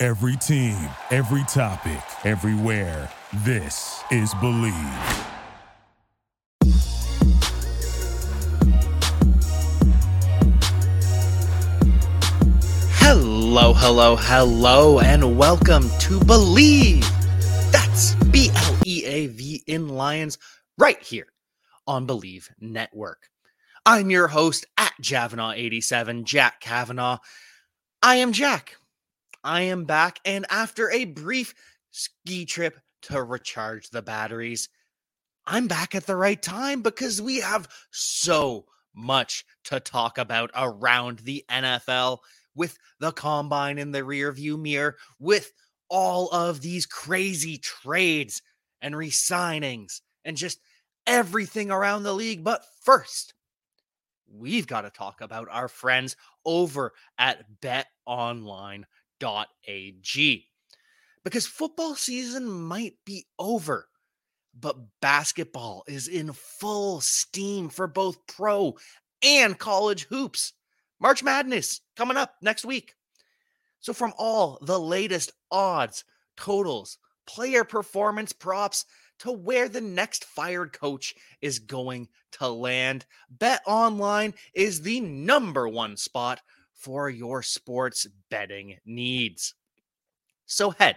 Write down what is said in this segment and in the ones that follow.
Every team, every topic, everywhere. This is Bleav. Hello, hello, hello, and welcome to Bleav. That's B L E A V in Lions, right here on Bleav Network. I'm your host at Javanaugh87, Jack Kavanaugh. I am Jack. I am back, and after a brief ski trip to recharge the batteries, I'm back at the right time because we have so much to talk about around the NFL with the combine in the rearview mirror, with all of these crazy trades and re-signings and just everything around the league. But first, we've got to talk about our friends over at betonline.ag because football season might be over, but basketball is in full steam for both pro and college hoops. March Madness coming up next week. So, from all the latest odds, totals, player performance props to where the next fired coach is going to land, Bet Online is the number one spot for your sports betting needs. So, head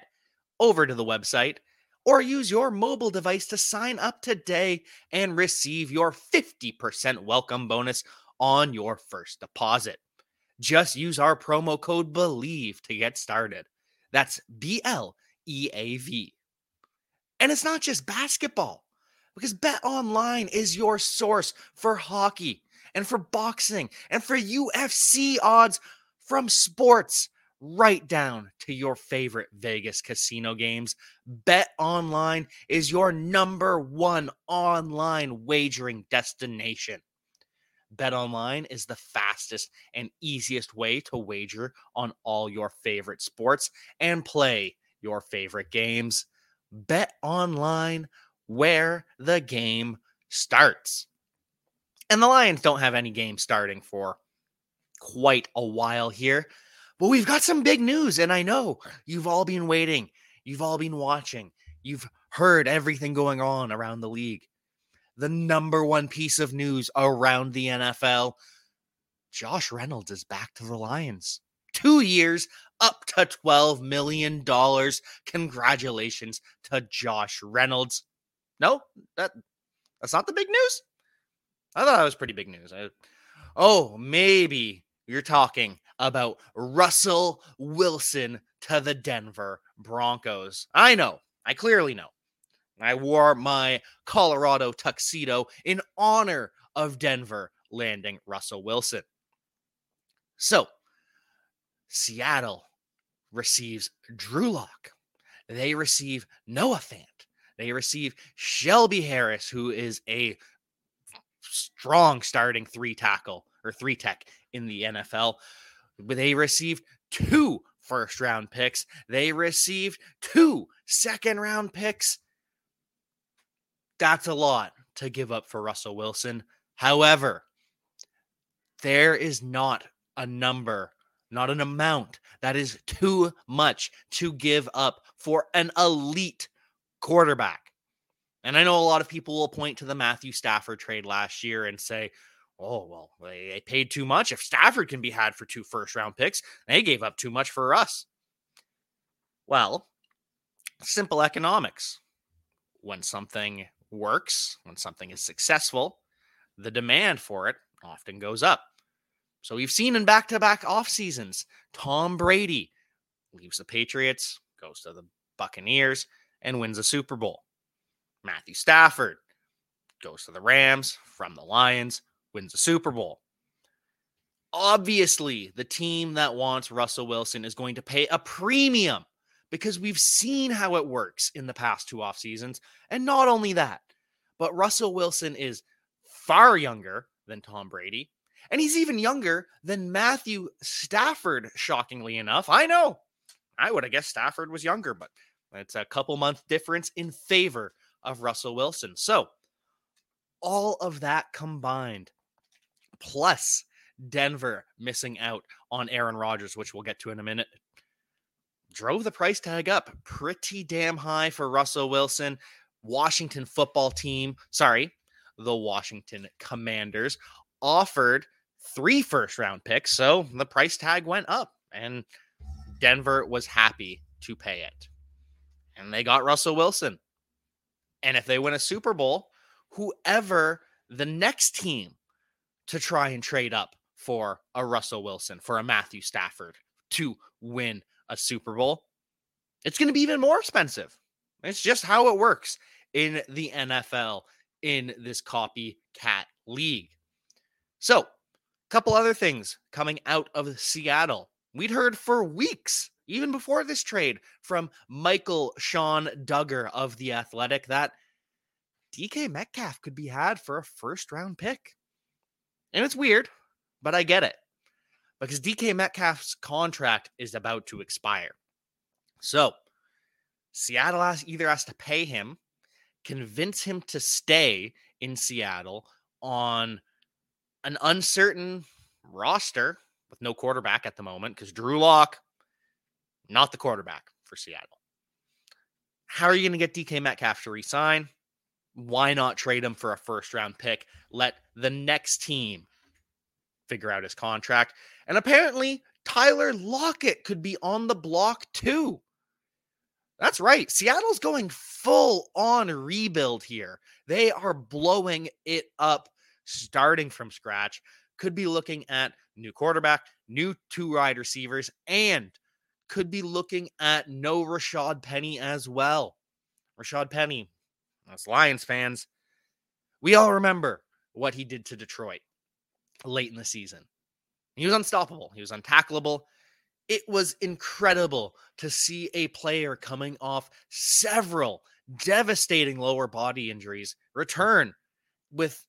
over to the website or use your mobile device to sign up today and receive your 50% welcome bonus on your first deposit. Just use our promo code BLEAV to get started. That's B L E A V. And it's not just basketball, because Bet Online is your source for hockey and for boxing and for UFC odds from sports right down to your favorite Vegas casino games. Bet Online is your number one online wagering destination. Bet Online is the fastest and easiest way to wager on all your favorite sports and play your favorite games. Bet Online, where the game starts. And the Lions don't have any game starting for quite a while here, but we've got some big news. And I know you've all been waiting, you've all been watching, you've heard everything going on around the league the number one piece of news around the NFL. Josh Reynolds is back to the Lions. Two years, up to $12 million. Congratulations to Josh Reynolds. No, that that's not the big news. I thought that was pretty big news. I, oh, maybe you're talking about Russell Wilson to the Denver Broncos. I know. I clearly know. I wore my Colorado tuxedo in honor of Denver landing Russell Wilson. So, Seattle receives Drew Lock. They receive Noah Fant. They receive Shelby Harris, who is a strong starting three tackle or three tech in the NFL. They received two first round picks. They received two second round picks. That's a lot to give up for Russell Wilson. However, there is not a number, not an amount that is too much to give up for an elite quarterback. And I know a lot of people will point to the Matthew Stafford trade last year and say, oh, well, they paid too much. If Stafford can be had for two first round picks, they gave up too much for us. Well, simple economics. When something works, when something is successful, the demand for it often goes up. So we've seen in back to back off seasons, Tom Brady leaves the Patriots, goes to the Buccaneers, and wins a Super Bowl. Matthew Stafford goes to the Rams from the Lions, wins the Super Bowl. Obviously, the team that wants Russell Wilson is going to pay a premium because we've seen how it works in the past two off seasons. And not only that, but Russell Wilson is far younger than Tom Brady. And he's even younger than Matthew Stafford, shockingly enough. I know. I would have guessed Stafford was younger, but it's a couple month difference in favor of Russell Wilson. So, all of that combined, plus Denver missing out on Aaron Rodgers, which we'll get to in a minute, drove the price tag up pretty damn high for Russell Wilson. Washington football team, sorry, the Washington Commanders offered three first round picks. So the price tag went up, and Denver was happy to pay it. And they got Russell Wilson. And if they win a Super Bowl, whoever the next team to try and trade up for a Russell Wilson, for a Matthew Stafford to win a Super Bowl, it's going to be even more expensive. It's just how it works in the NFL in this copycat league. So, a couple other things coming out of Seattle. We'd heard for weeks, even before this trade, from Michael Sean Duggar of The Athletic that DK Metcalf could be had for a first round pick. And it's weird, but I get it because DK Metcalf's contract is about to expire. So Seattle has either has to pay him, convince him to stay in Seattle on an uncertain roster with no quarterback at the moment because Drew Lock, not the quarterback for Seattle. How are you going to get DK Metcalf to resign? Why not trade him for a first round pick? Let the next team figure out his contract. And apparently, Tyler Lockett could be on the block too. That's right. Seattle's going full on rebuild here. They are blowing it up, starting from scratch. Could be looking at new quarterback, new two wide receivers, and could be looking at no Rashad Penny as well. Rashad Penny, us Lions fans, we all remember what he did to Detroit late in the season. He was unstoppable. He was untackleable. It was incredible to see a player coming off several devastating lower body injuries return with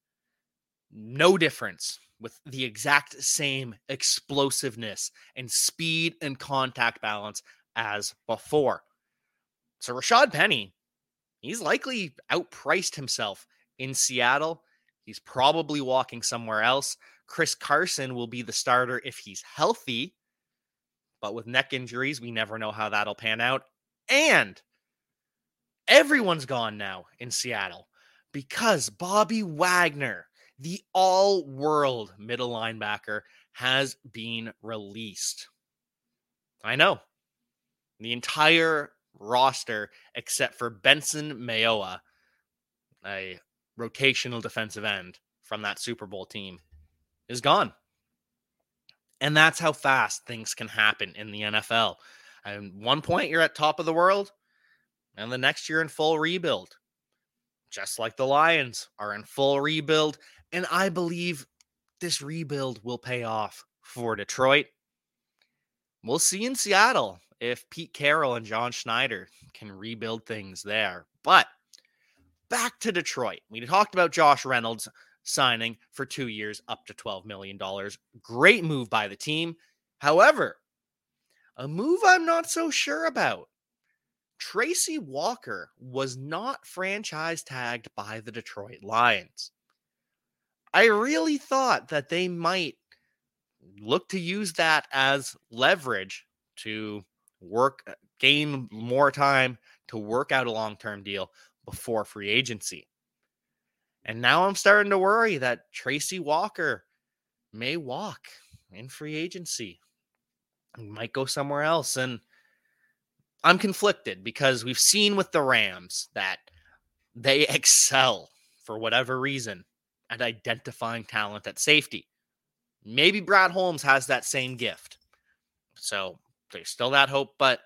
no difference, with the exact same explosiveness and speed and contact balance as before. So Rashad Penny, he's likely outpriced himself in Seattle. He's probably walking somewhere else. Chris Carson will be the starter if he's healthy. But with neck injuries, we never know how that'll pan out. And everyone's gone now in Seattle because Bobby Wagner, the all world middle linebacker, has been released. I know. The entire roster, except for Benson Mayowa, a rotational defensive end from that Super Bowl team, is gone. And that's how fast things can happen in the NFL. And one point you're at top of the world, and the next you're in full rebuild. Just like the Lions are in full rebuild. And I believe this rebuild will pay off for Detroit. We'll see in Seattle if Pete Carroll and John Schneider can rebuild things there. But back to Detroit. We talked about Josh Reynolds signing for two years up to $12 million. Great move by the team. However, a move I'm not so sure about. Tracy Walker was not franchise tagged by the Detroit Lions. I really thought that they might look to use that as leverage to work, uh, gain more time to work out a long term deal before free agency. And now I'm starting to worry that Tracy Walker may walk in free agency. He might go somewhere else. And I'm conflicted because we've seen with the Rams that they excel for whatever reason at identifying talent at safety. Maybe Brad Holmes has that same gift. So there's still that hope, but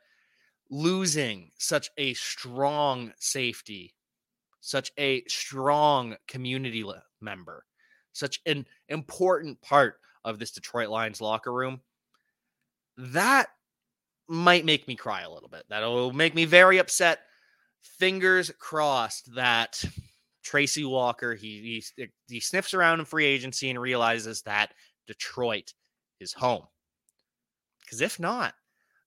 losing such a strong safety such a strong community member, such an important part of this Detroit Lions locker room, that might make me cry a little bit. That'll make me very upset. Fingers crossed that Tracy Walker he he, he sniffs around in free agency and realizes that Detroit is home. Because if not,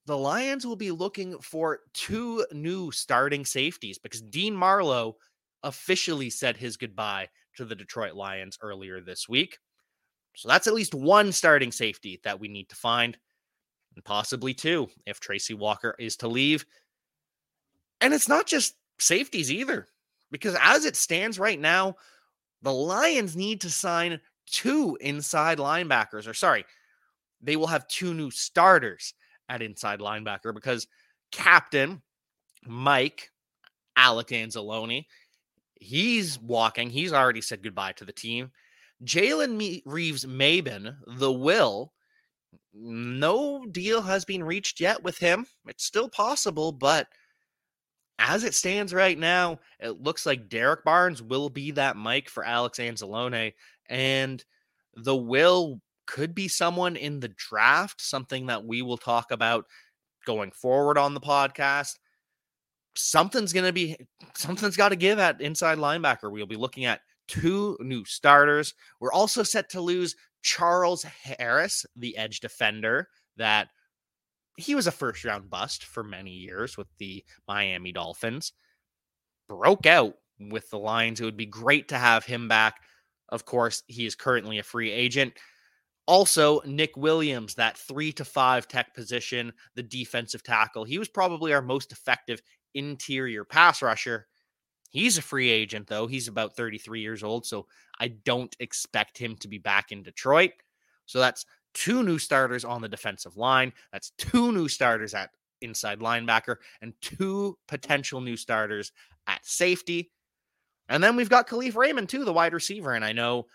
the Lions will be looking for two new starting safeties because Dean Marlowe officially said his goodbye to the Detroit Lions earlier this week. So that's at least one starting safety that we need to find, and possibly two if Tracy Walker is to leave. And it's not just safeties either, because as it stands right now, the Lions need to sign two inside linebackers, or sorry, they will have two new starters at inside linebacker because captain Mike Alex Anzalone, he's walking. He's already said goodbye to the team. Jalen Reeves Maybin, the will, no deal has been reached yet with him. It's still possible, but as it stands right now, it looks like Derrick Barnes will be that Mike for Alex Anzalone, and the will could be someone in the draft, something that we will talk about going forward on the podcast. Something's going to be, something's got to give at inside linebacker. We'll be looking at two new starters. We're also set to lose Charles Harris, the edge defender that he was a first round bust for many years with the Miami Dolphins. Broke out with the Lions. It would be great to have him back. Of course, he is currently a free agent. Also, Nick Williams, that three to five tech position, the defensive tackle. He was probably our most effective interior pass rusher. He's a free agent, though. He's about 33 years old. So I don't expect him to be back in Detroit. So that's two new starters on the defensive line. That's two new starters at inside linebacker and two potential new starters at safety. And then we've got Kalif Raymond, too, the wide receiver. And I know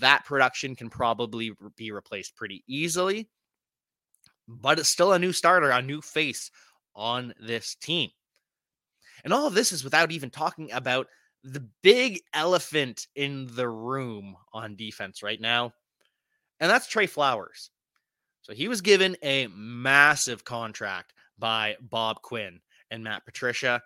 that production can probably be replaced pretty easily. But it's still a new starter, a new face on this team. And all of this is without even talking about the big elephant in the room on defense right now. And that's Trey Flowers. So he was given a massive contract by Bob Quinn and Matt Patricia,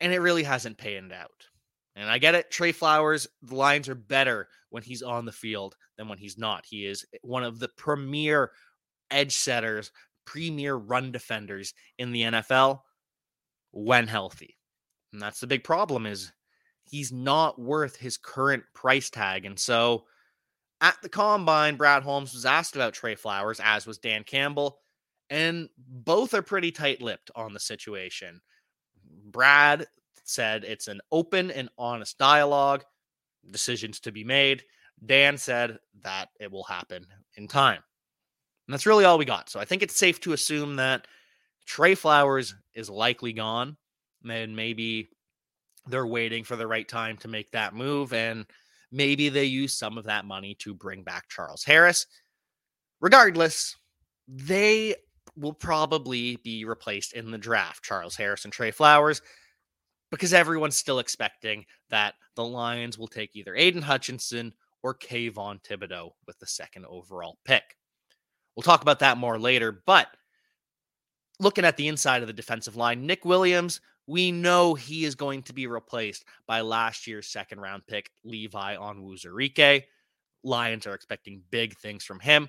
and it really hasn't panned out. And I get it. Trey Flowers, the Lions are better when he's on the field than when he's not. He is one of the premier edge setters, premier run defenders in the NFL when healthy. And that's the big problem is he's not worth his current price tag. And so at the combine, Brad Holmes was asked about Trey Flowers, as was Dan Campbell, and both are pretty tight-lipped on the situation. Brad said it's an open and honest dialogue, decisions to be made. Dan said that it will happen in time. And that's really all we got. So I think it's safe to assume that Trey Flowers is likely gone. And maybe they're waiting for the right time to make that move. And maybe they use some of that money to bring back Charles Harris. Regardless, they will probably be replaced in the draft. Charles Harris and Trey Flowers because everyone's still expecting that the Lions will take either Aidan Hutchinson or Kayvon Thibodeaux with the second overall pick. We'll talk about that more later, but looking at the inside of the defensive line, Nick Williams, we know he is going to be replaced by last year's second round pick, Levi Onwuzurike. Lions are expecting big things from him.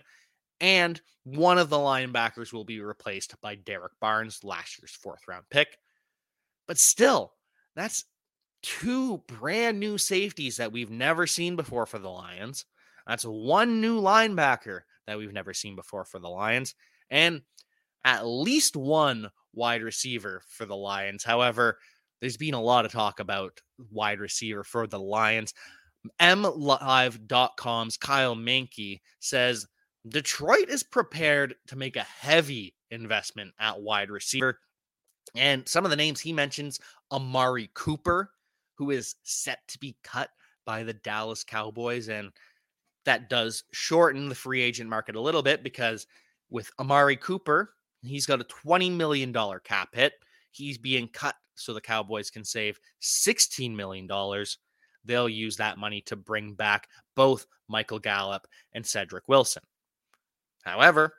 And one of the linebackers will be replaced by Derrick Barnes, last year's fourth round pick. But still, that's two brand new safeties that we've never seen before for the Lions. That's one new linebacker that we've never seen before for the Lions. And at least one wide receiver for the Lions. However, there's been a lot of talk about wide receiver for the Lions. MLive.com's Kyle Meinke says Detroit is prepared to make a heavy investment at wide receiver. And some of the names he mentions Amari Cooper, who is set to be cut by the Dallas Cowboys. And that does shorten the free agent market a little bit because with Amari Cooper, he's got a $20 million cap hit. He's being cut so the Cowboys can save $16 million. They'll use that money to bring back both Michael Gallup and Cedric Wilson. However,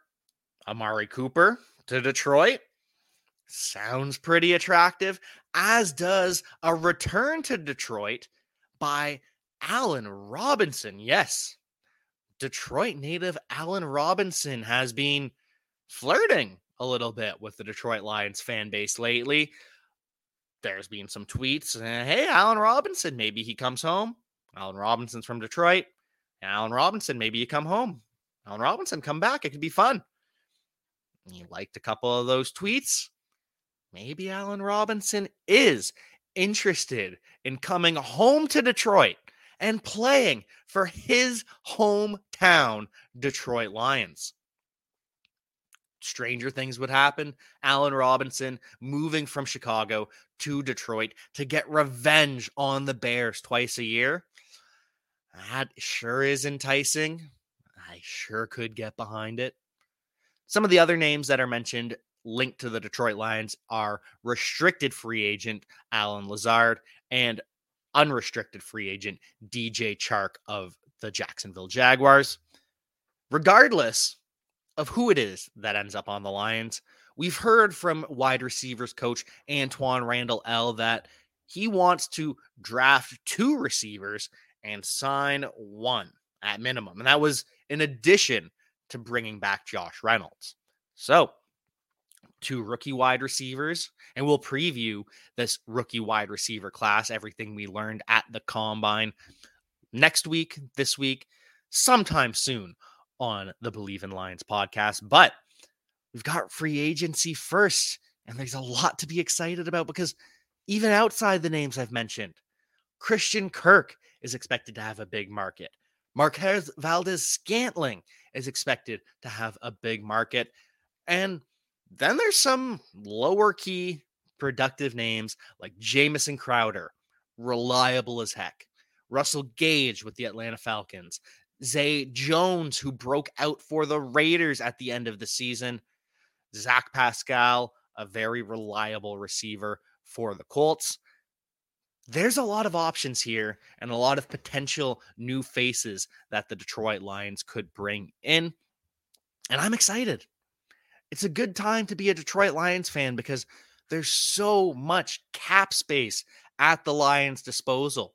Amari Cooper to Detroit sounds pretty attractive, as does a return to Detroit by Allen Robinson. Yes, Detroit native Allen Robinson has been flirting a little bit with the Detroit Lions fan base lately. There's been some tweets. Uh, hey, Allen Robinson, maybe he comes home. Allen Robinson's from Detroit. Allen Robinson, maybe you come home. Allen Robinson, come back. It could be fun. You liked a couple of those tweets. Maybe Allen Robinson is interested in coming home to Detroit and playing for his hometown, Detroit Lions. Stranger things would happen. Allen Robinson moving from Chicago to Detroit to get revenge on the Bears twice a year. That sure is enticing. I sure could get behind it. Some of the other names that are mentioned linked to the Detroit Lions are restricted free agent Allen Lazard and unrestricted free agent DJ Chark of the Jacksonville Jaguars. Regardless of who it is that ends up on the Lions, we've heard from wide receivers coach Antwaan Randle El that he wants to draft two receivers and sign one at minimum. And that was in addition to bringing back Josh Reynolds. So, two rookie wide receivers, and we'll preview this rookie wide receiver class, everything we learned at the combine next week, this week, sometime soon on the Bleav in Lions podcast. But we've got free agency first, and there's a lot to be excited about because even outside the names I've mentioned, Christian Kirk is expected to have a big market. Marquez Valdes Scantling is expected to have a big market. And then there's some lower key productive names like Jamison Crowder, reliable as heck. Russell Gage with the Atlanta Falcons. Zay Jones, who broke out for the Raiders at the end of the season. Zach Pascal, a very reliable receiver for the Colts. There's a lot of options here and a lot of potential new faces that the Detroit Lions could bring in. And I'm excited it's a good time to be a Detroit Lions fan because there's so much cap space at the Lions' disposal.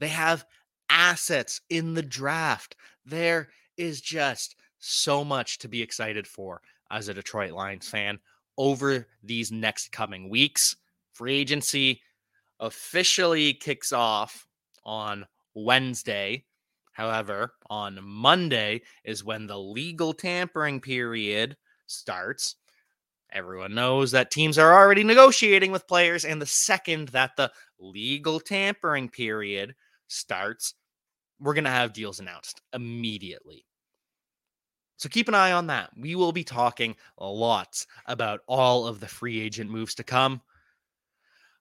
They have assets in the draft. There is just so much to be excited for as a Detroit Lions fan over these next coming weeks. Free agency officially kicks off on Wednesday. However, on Monday is when the legal tampering period starts, everyone knows that teams are already negotiating with players. And the second that the legal tampering period starts, we're going to have deals announced immediately. So keep an eye on that. We will be talking lots about all of the free agent moves to come.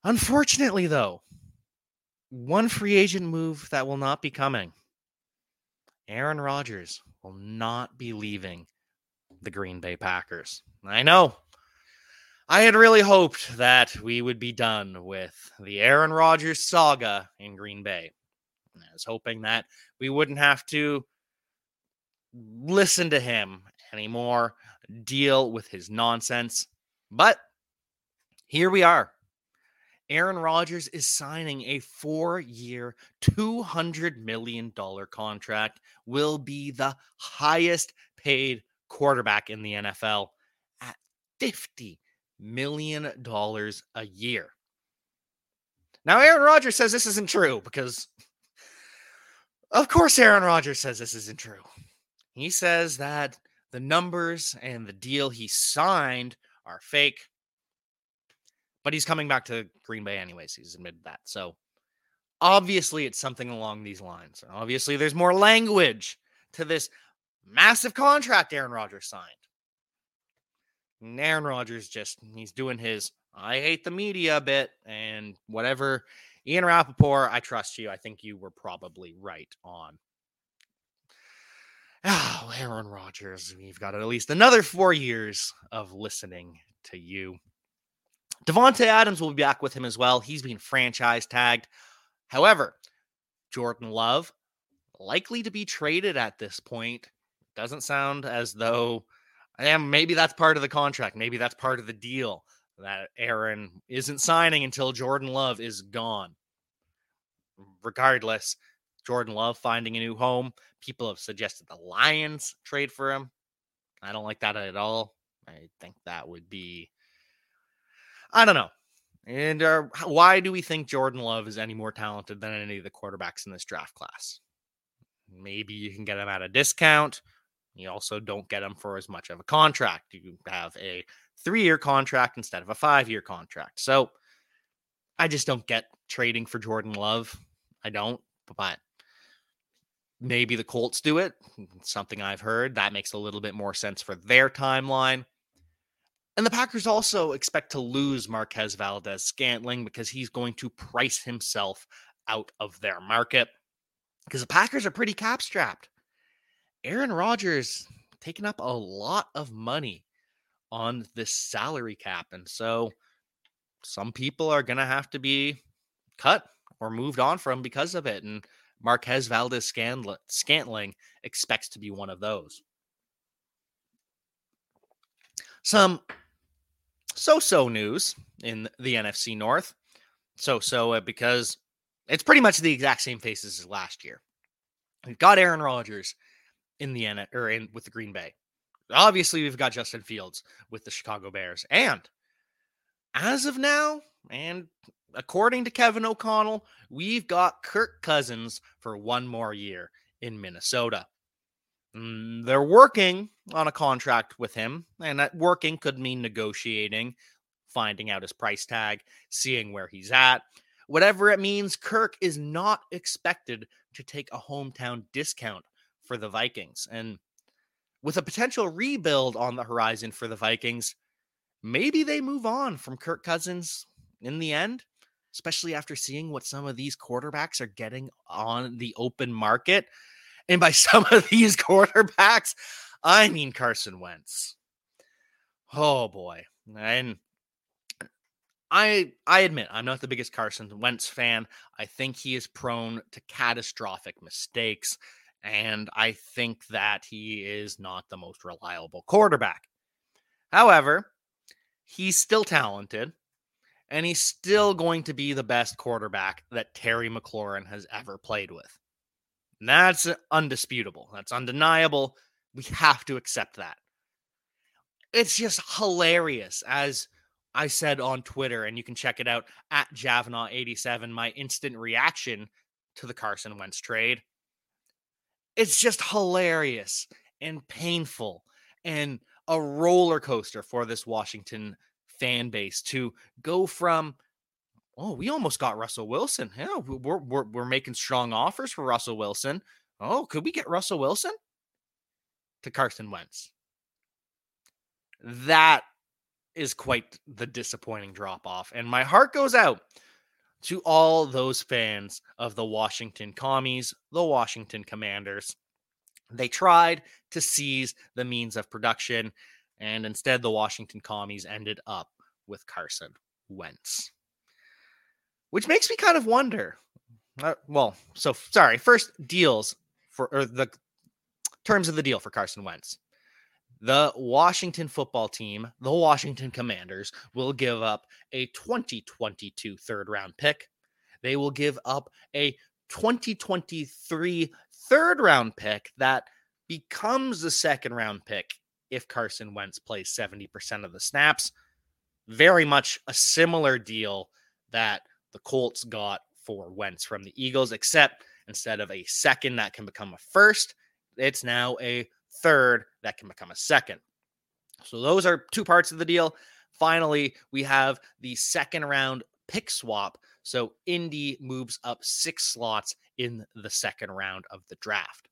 Unfortunately, though, one free agent move that will not be coming Aaron Rodgers will not be leaving the Green Bay Packers. I know. I had really hoped that we would be done with the Aaron Rodgers saga in Green Bay. I was hoping that we wouldn't have to listen to him anymore, deal with his nonsense. But here we are. Aaron Rodgers is signing a four year, $200 million contract, will be the highest paid quarterback in the NFL at $50 million a year. Now, Aaron Rodgers says this isn't true because, of course, Aaron Rodgers says this isn't true. He says that the numbers and the deal he signed are fake, but he's coming back to Green Bay anyways. He's admitted that. So, obviously, it's something along these lines. Obviously, there's more language to this Massive contract Aaron Rodgers signed. And Aaron Rodgers just he's doing his I hate the media bit and whatever. Ian Rapoport, I trust you. I think you were probably right on. Oh, Aaron Rodgers, we've got at least another four years of listening to you. Davante Adams will be back with him as well. He's being franchise tagged. However, Jordan Love likely to be traded at this point doesn't sound as though and maybe that's part of the contract. Maybe that's part of the deal that Aaron isn't signing until Jordan Love is gone. Regardless, Jordan Love finding a new home. People have suggested the Lions trade for him. I don't like that at all. I think that would be, I don't know. And uh, why do we think Jordan Love is any more talented than any of the quarterbacks in this draft class? Maybe you can get him at a discount. You also don't get him for as much of a contract. You have a three year contract instead of a five year contract. So I just don't get trading for Jordan Love. I don't, but maybe the Colts do it. Something I've heard that makes a little bit more sense for their timeline. And the Packers also expect to lose Marquez Valdes Scantling because he's going to price himself out of their market because the Packers are pretty cap strapped. Aaron Rodgers taking up a lot of money on this salary cap. And so some people are going to have to be cut or moved on from because of it. And Marquez Valdes Scantling expects to be one of those. Some so so news in the NFC North. So so uh, because it's pretty much the exact same faces as last year. We've got Aaron Rodgers in the N or in with the Green Bay. Obviously, we've got Justin Fields with the Chicago Bears. And as of now, and according to Kevin O'Connell, we've got Kirk Cousins for one more year in Minnesota. Mm, they're working on a contract with him, and that working could mean negotiating, finding out his price tag, seeing where he's at. Whatever it means, Kirk is not expected to take a hometown discount for the Vikings. And with a potential rebuild on the horizon for the Vikings, maybe they move on from Kirk Cousins in the end, especially after seeing what some of these quarterbacks are getting on the open market. And by some of these quarterbacks, I mean Carson Wentz. Oh boy. And I I admit I'm not the biggest Carson Wentz fan. I think he is prone to catastrophic mistakes. And I think that he is not the most reliable quarterback. However, he's still talented and he's still going to be the best quarterback that Terry McLaurin has ever played with. And that's undisputable. That's undeniable. We have to accept that. It's just hilarious, as I said on Twitter, and you can check it out at Javanaugh87, my instant reaction to the Carson Wentz trade it's just hilarious and painful and a roller coaster for this Washington fan base to go from oh we almost got Russell Wilson. Yeah we're, we're, we're making strong offers for Russell Wilson. Oh could we get Russell Wilson? to Carson Wentz. That is quite the disappointing drop off and my heart goes out to all those fans of the Washington Commies, the Washington Commanders. They tried to seize the means of production, and instead, the Washington Commies ended up with Carson Wentz. Which makes me kind of wonder. Uh, well, so sorry, first deals for or the terms of the deal for Carson Wentz. The Washington football team, the Washington Commanders, will give up a 2022 third round pick. They will give up a 2023 third round pick that becomes the second round pick if Carson Wentz plays 70% of the snaps. Very much a similar deal that the Colts got for Wentz from the Eagles, except instead of a second that can become a first, it's now a third that can become a second. So those are two parts of the deal. Finally, we have the second round pick swap. So Indy moves up six slots in the second round of the draft.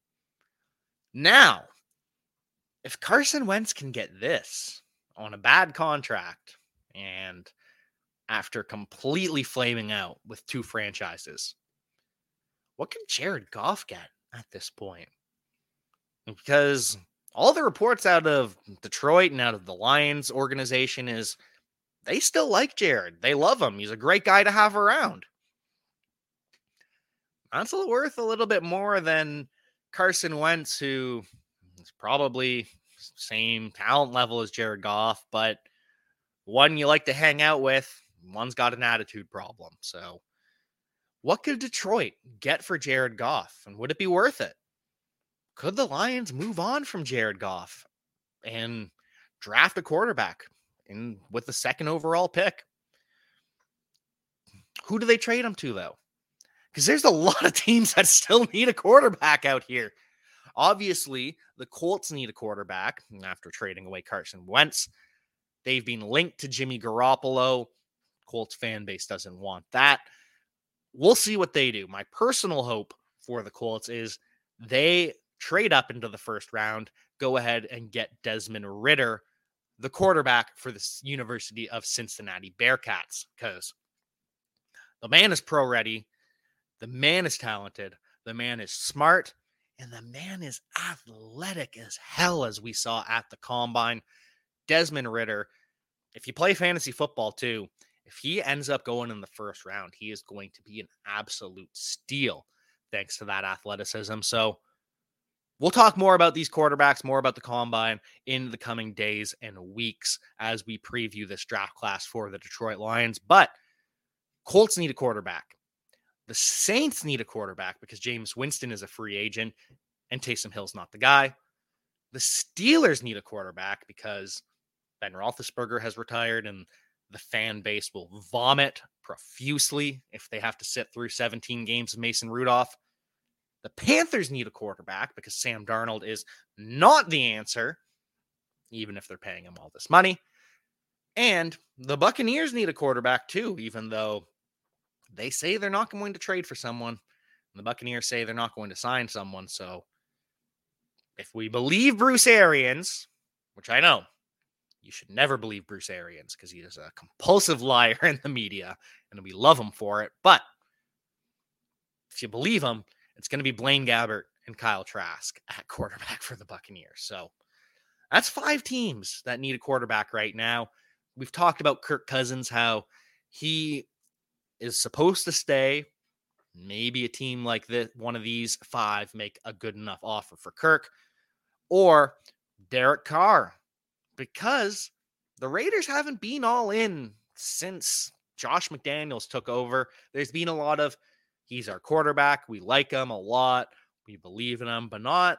Now, if Carson Wentz can get this on a bad contract and after completely flaming out with two franchises, what can Jared Goff get at this point? Because all the reports out of Detroit and out of the Lions organization is they still like Jared. They love him. He's a great guy to have around. That's worth a little bit more than Carson Wentz, who is probably same talent level as Jared Goff, but one you like to hang out with, one's got an attitude problem. So, what could Detroit get for Jared Goff? And would it be worth it? Could the Lions move on from Jared Goff and draft a quarterback in with the second overall pick? Who do they trade him to though? Because there's a lot of teams that still need a quarterback out here. Obviously, the Colts need a quarterback after trading away Carson Wentz. They've been linked to Jimmy Garoppolo. Colts fan base doesn't want that. We'll see what they do. My personal hope for the Colts is they trade up into the first round, go ahead and get Desmond Ridder, the quarterback for the University of Cincinnati Bearcats, because the man is pro ready, the man is talented, the man is smart, and the man is athletic as hell, as we saw at the combine. Desmond Ridder, if you play fantasy football too, if he ends up going in the first round, he is going to be an absolute steal thanks to that athleticism. So we'll talk more about these quarterbacks, more about the combine in the coming days and weeks as we preview this draft class for the Detroit Lions. But Colts need a quarterback. The Saints need a quarterback because Jameis Winston is a free agent and Taysom Hill's not the guy. The Steelers need a quarterback because Ben Roethlisberger has retired and the fan base will vomit profusely if they have to sit through 17 games of Mason Rudolph. The Panthers need a quarterback because Sam Darnold is not the answer, even if they're paying him all this money. And the Buccaneers need a quarterback too, even though they say they're not going to trade for someone. And the Buccaneers say they're not going to sign someone. So if we believe Bruce Arians, which I know you should never believe Bruce Arians because he is a compulsive liar in the media and we love him for it. But if you believe him, it's going to be Blaine Gabbert and Kyle Trask at quarterback for the Buccaneers. So that's five teams that need a quarterback right now. We've talked about Kirk Cousins, how he is supposed to stay. Maybe a team like this, one of these five, make a good enough offer for Kirk or Derek Carr because the Raiders haven't been all in since Josh McDaniels took over. There's been a lot of he's our quarterback. We like him a lot. We believe in him, but not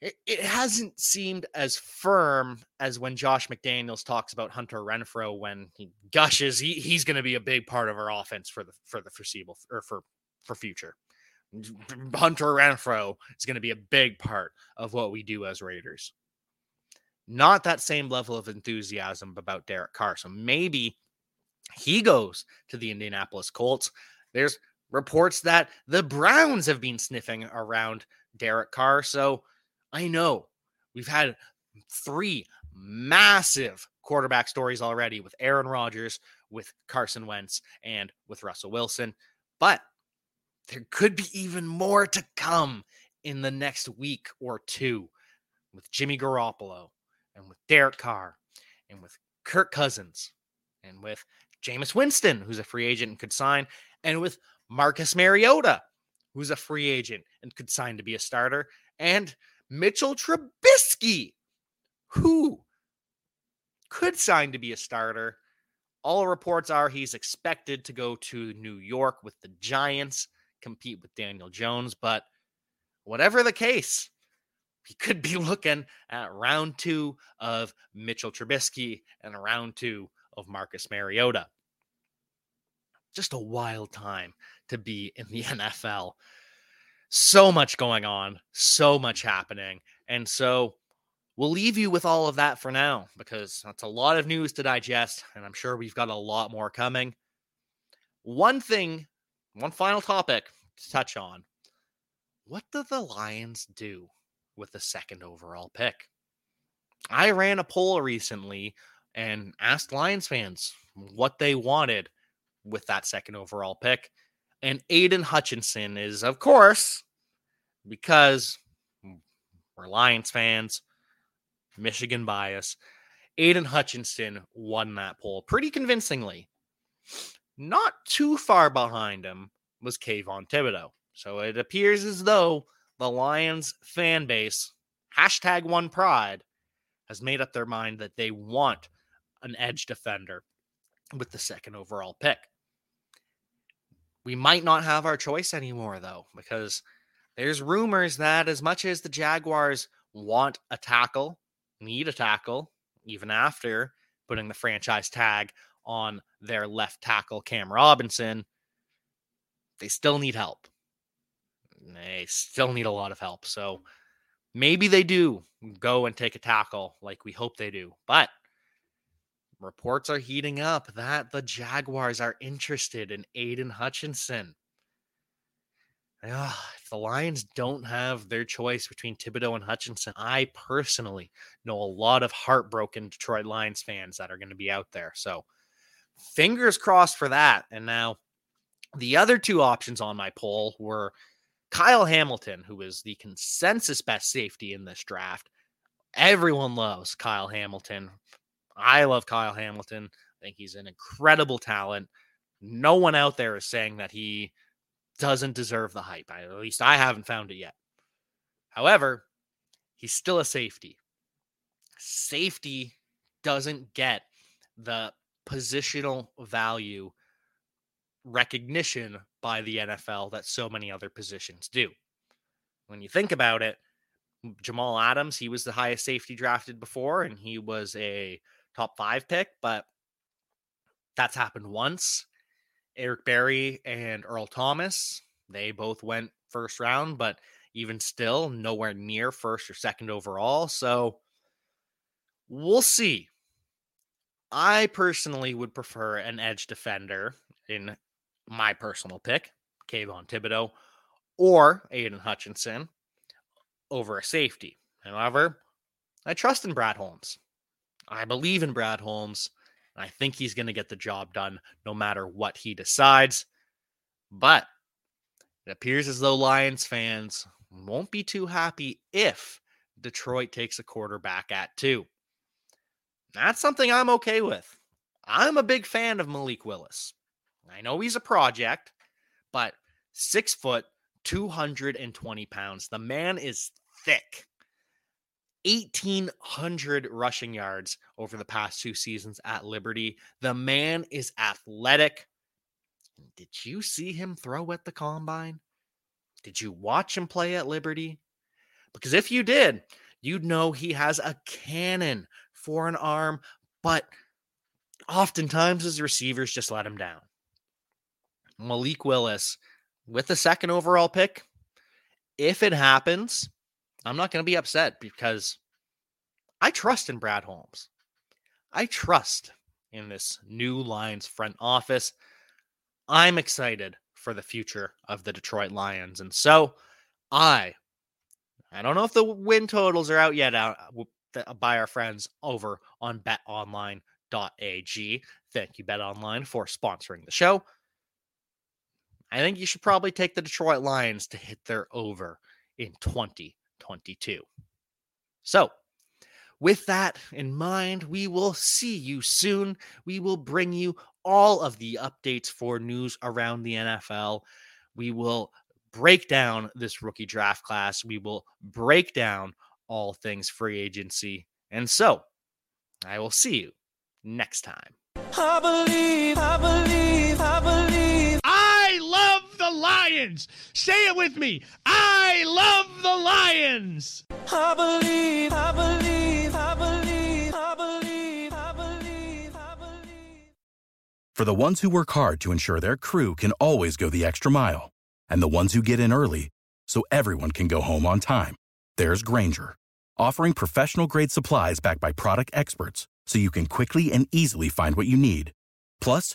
it, it hasn't seemed as firm as when Josh McDaniels talks about Hunter Renfrow when he gushes he, he's going to be a big part of our offense for the for the foreseeable or for for future. Hunter Renfrow is going to be a big part of what we do as Raiders. Not that same level of enthusiasm about Derek Carr. So maybe he goes to the Indianapolis Colts. There's reports that the Browns have been sniffing around Derek Carr. So I know we've had three massive quarterback stories already with Aaron Rodgers, with Carson Wentz, and with Russell Wilson. But there could be even more to come in the next week or two with Jimmy Garoppolo and with Derek Carr and with Kirk Cousins and with Jameis Winston, who's a free agent and could sign, and with Marcus Mariota, who's a free agent and could sign to be a starter, and Mitchell Trubisky, who could sign to be a starter. All reports are he's expected to go to New York with the Giants, compete with Daniel Jones. But whatever the case, he could be looking at round two of Mitchell Trubisky and round two of Marcus Mariota. Just a wild time to be in the NFL so much going on, so much happening. And so we'll leave you with all of that for now because that's a lot of news to digest. And I'm sure we've got a lot more coming. One thing, one final topic to touch on what do the Lions do with the second overall pick? I ran a poll recently and asked Lions fans what they wanted with that second overall pick. And Aidan Hutchinson is, of course, because hmm, we're Lions fans, Michigan bias. Aidan Hutchinson won that poll pretty convincingly. Not too far behind him was Kayvon Thibodeaux. So it appears as though the Lions fan base hashtag one pride, has made up their mind that they want an edge defender with the second overall pick. We might not have our choice anymore, though, because there's rumors that as much as the Jaguars want a tackle, need a tackle, even after putting the franchise tag on their left tackle, Cam Robinson, they still need help. They still need a lot of help. So maybe they do go and take a tackle like we hope they do. But reports are heating up that the Jaguars are interested in Aidan Hutchinson. Ugh, if the Lions don't have their choice between Thibodeaux and Hutchinson, I personally know a lot of heartbroken Detroit Lions fans that are going to be out there. So fingers crossed for that. And now the other two options on my poll were Kyle Hamilton, who is the consensus best safety in this draft. Everyone loves Kyle Hamilton. I love Kyle Hamilton. I think he's an incredible talent. No one out there is saying that he doesn't deserve the hype. I, at least I haven't found it yet. However, he's still a safety. Safety doesn't get the positional value recognition by the NFL that so many other positions do. When you think about it, Jamal Adams, he was the highest safety drafted before, and he was a top five pick, but that's happened once. Eric Berry and Earl Thomas, they both went first round, but even still, nowhere near first or second overall. So we'll see. I personally would prefer an edge defender in my personal pick, Kayvon Thibodeaux or Aidan Hutchinson over a safety. However, I trust in Brad Holmes. I believe in Brad Holmes. And I think he's going to get the job done no matter what he decides. But it appears as though Lions fans won't be too happy if Detroit takes a quarterback at two. That's something I'm okay with. I'm a big fan of Malik Willis. I know he's a project, but six foot, 220 pounds. The man is thick. 1,800 rushing yards over the past two seasons at Liberty. The man is athletic. Did you see him throw at the combine? Did you watch him play at Liberty? Because if you did, you'd know he has a cannon for an arm, but oftentimes his receivers just let him down. Malik Willis with the second overall pick, if it happens, I'm not going to be upset because I trust in Brad Holmes. I trust in this new Lions front office. I'm excited for the future of the Detroit Lions. And so I I don't know if the win totals are out yet out uh, by our friends over on betonline.ag. Thank you BetOnline for sponsoring the show. I think you should probably take the Detroit Lions to hit their over in 2022. So, with that in mind, we will see you soon. We will bring you all of the updates for news around the NFL. We will break down this rookie draft class. We will break down all things free agency. And so, I will see you next time. I believe, I believe, I believe. I love the Lions. Say it with me. I love the Lions. I believe, I believe, I believe, I believe, I believe, I believe. For the ones who work hard to ensure their crew can always go the extra mile, and the ones who get in early so everyone can go home on time, there's Grainger, offering professional grade supplies backed by product experts so you can quickly and easily find what you need. Plus,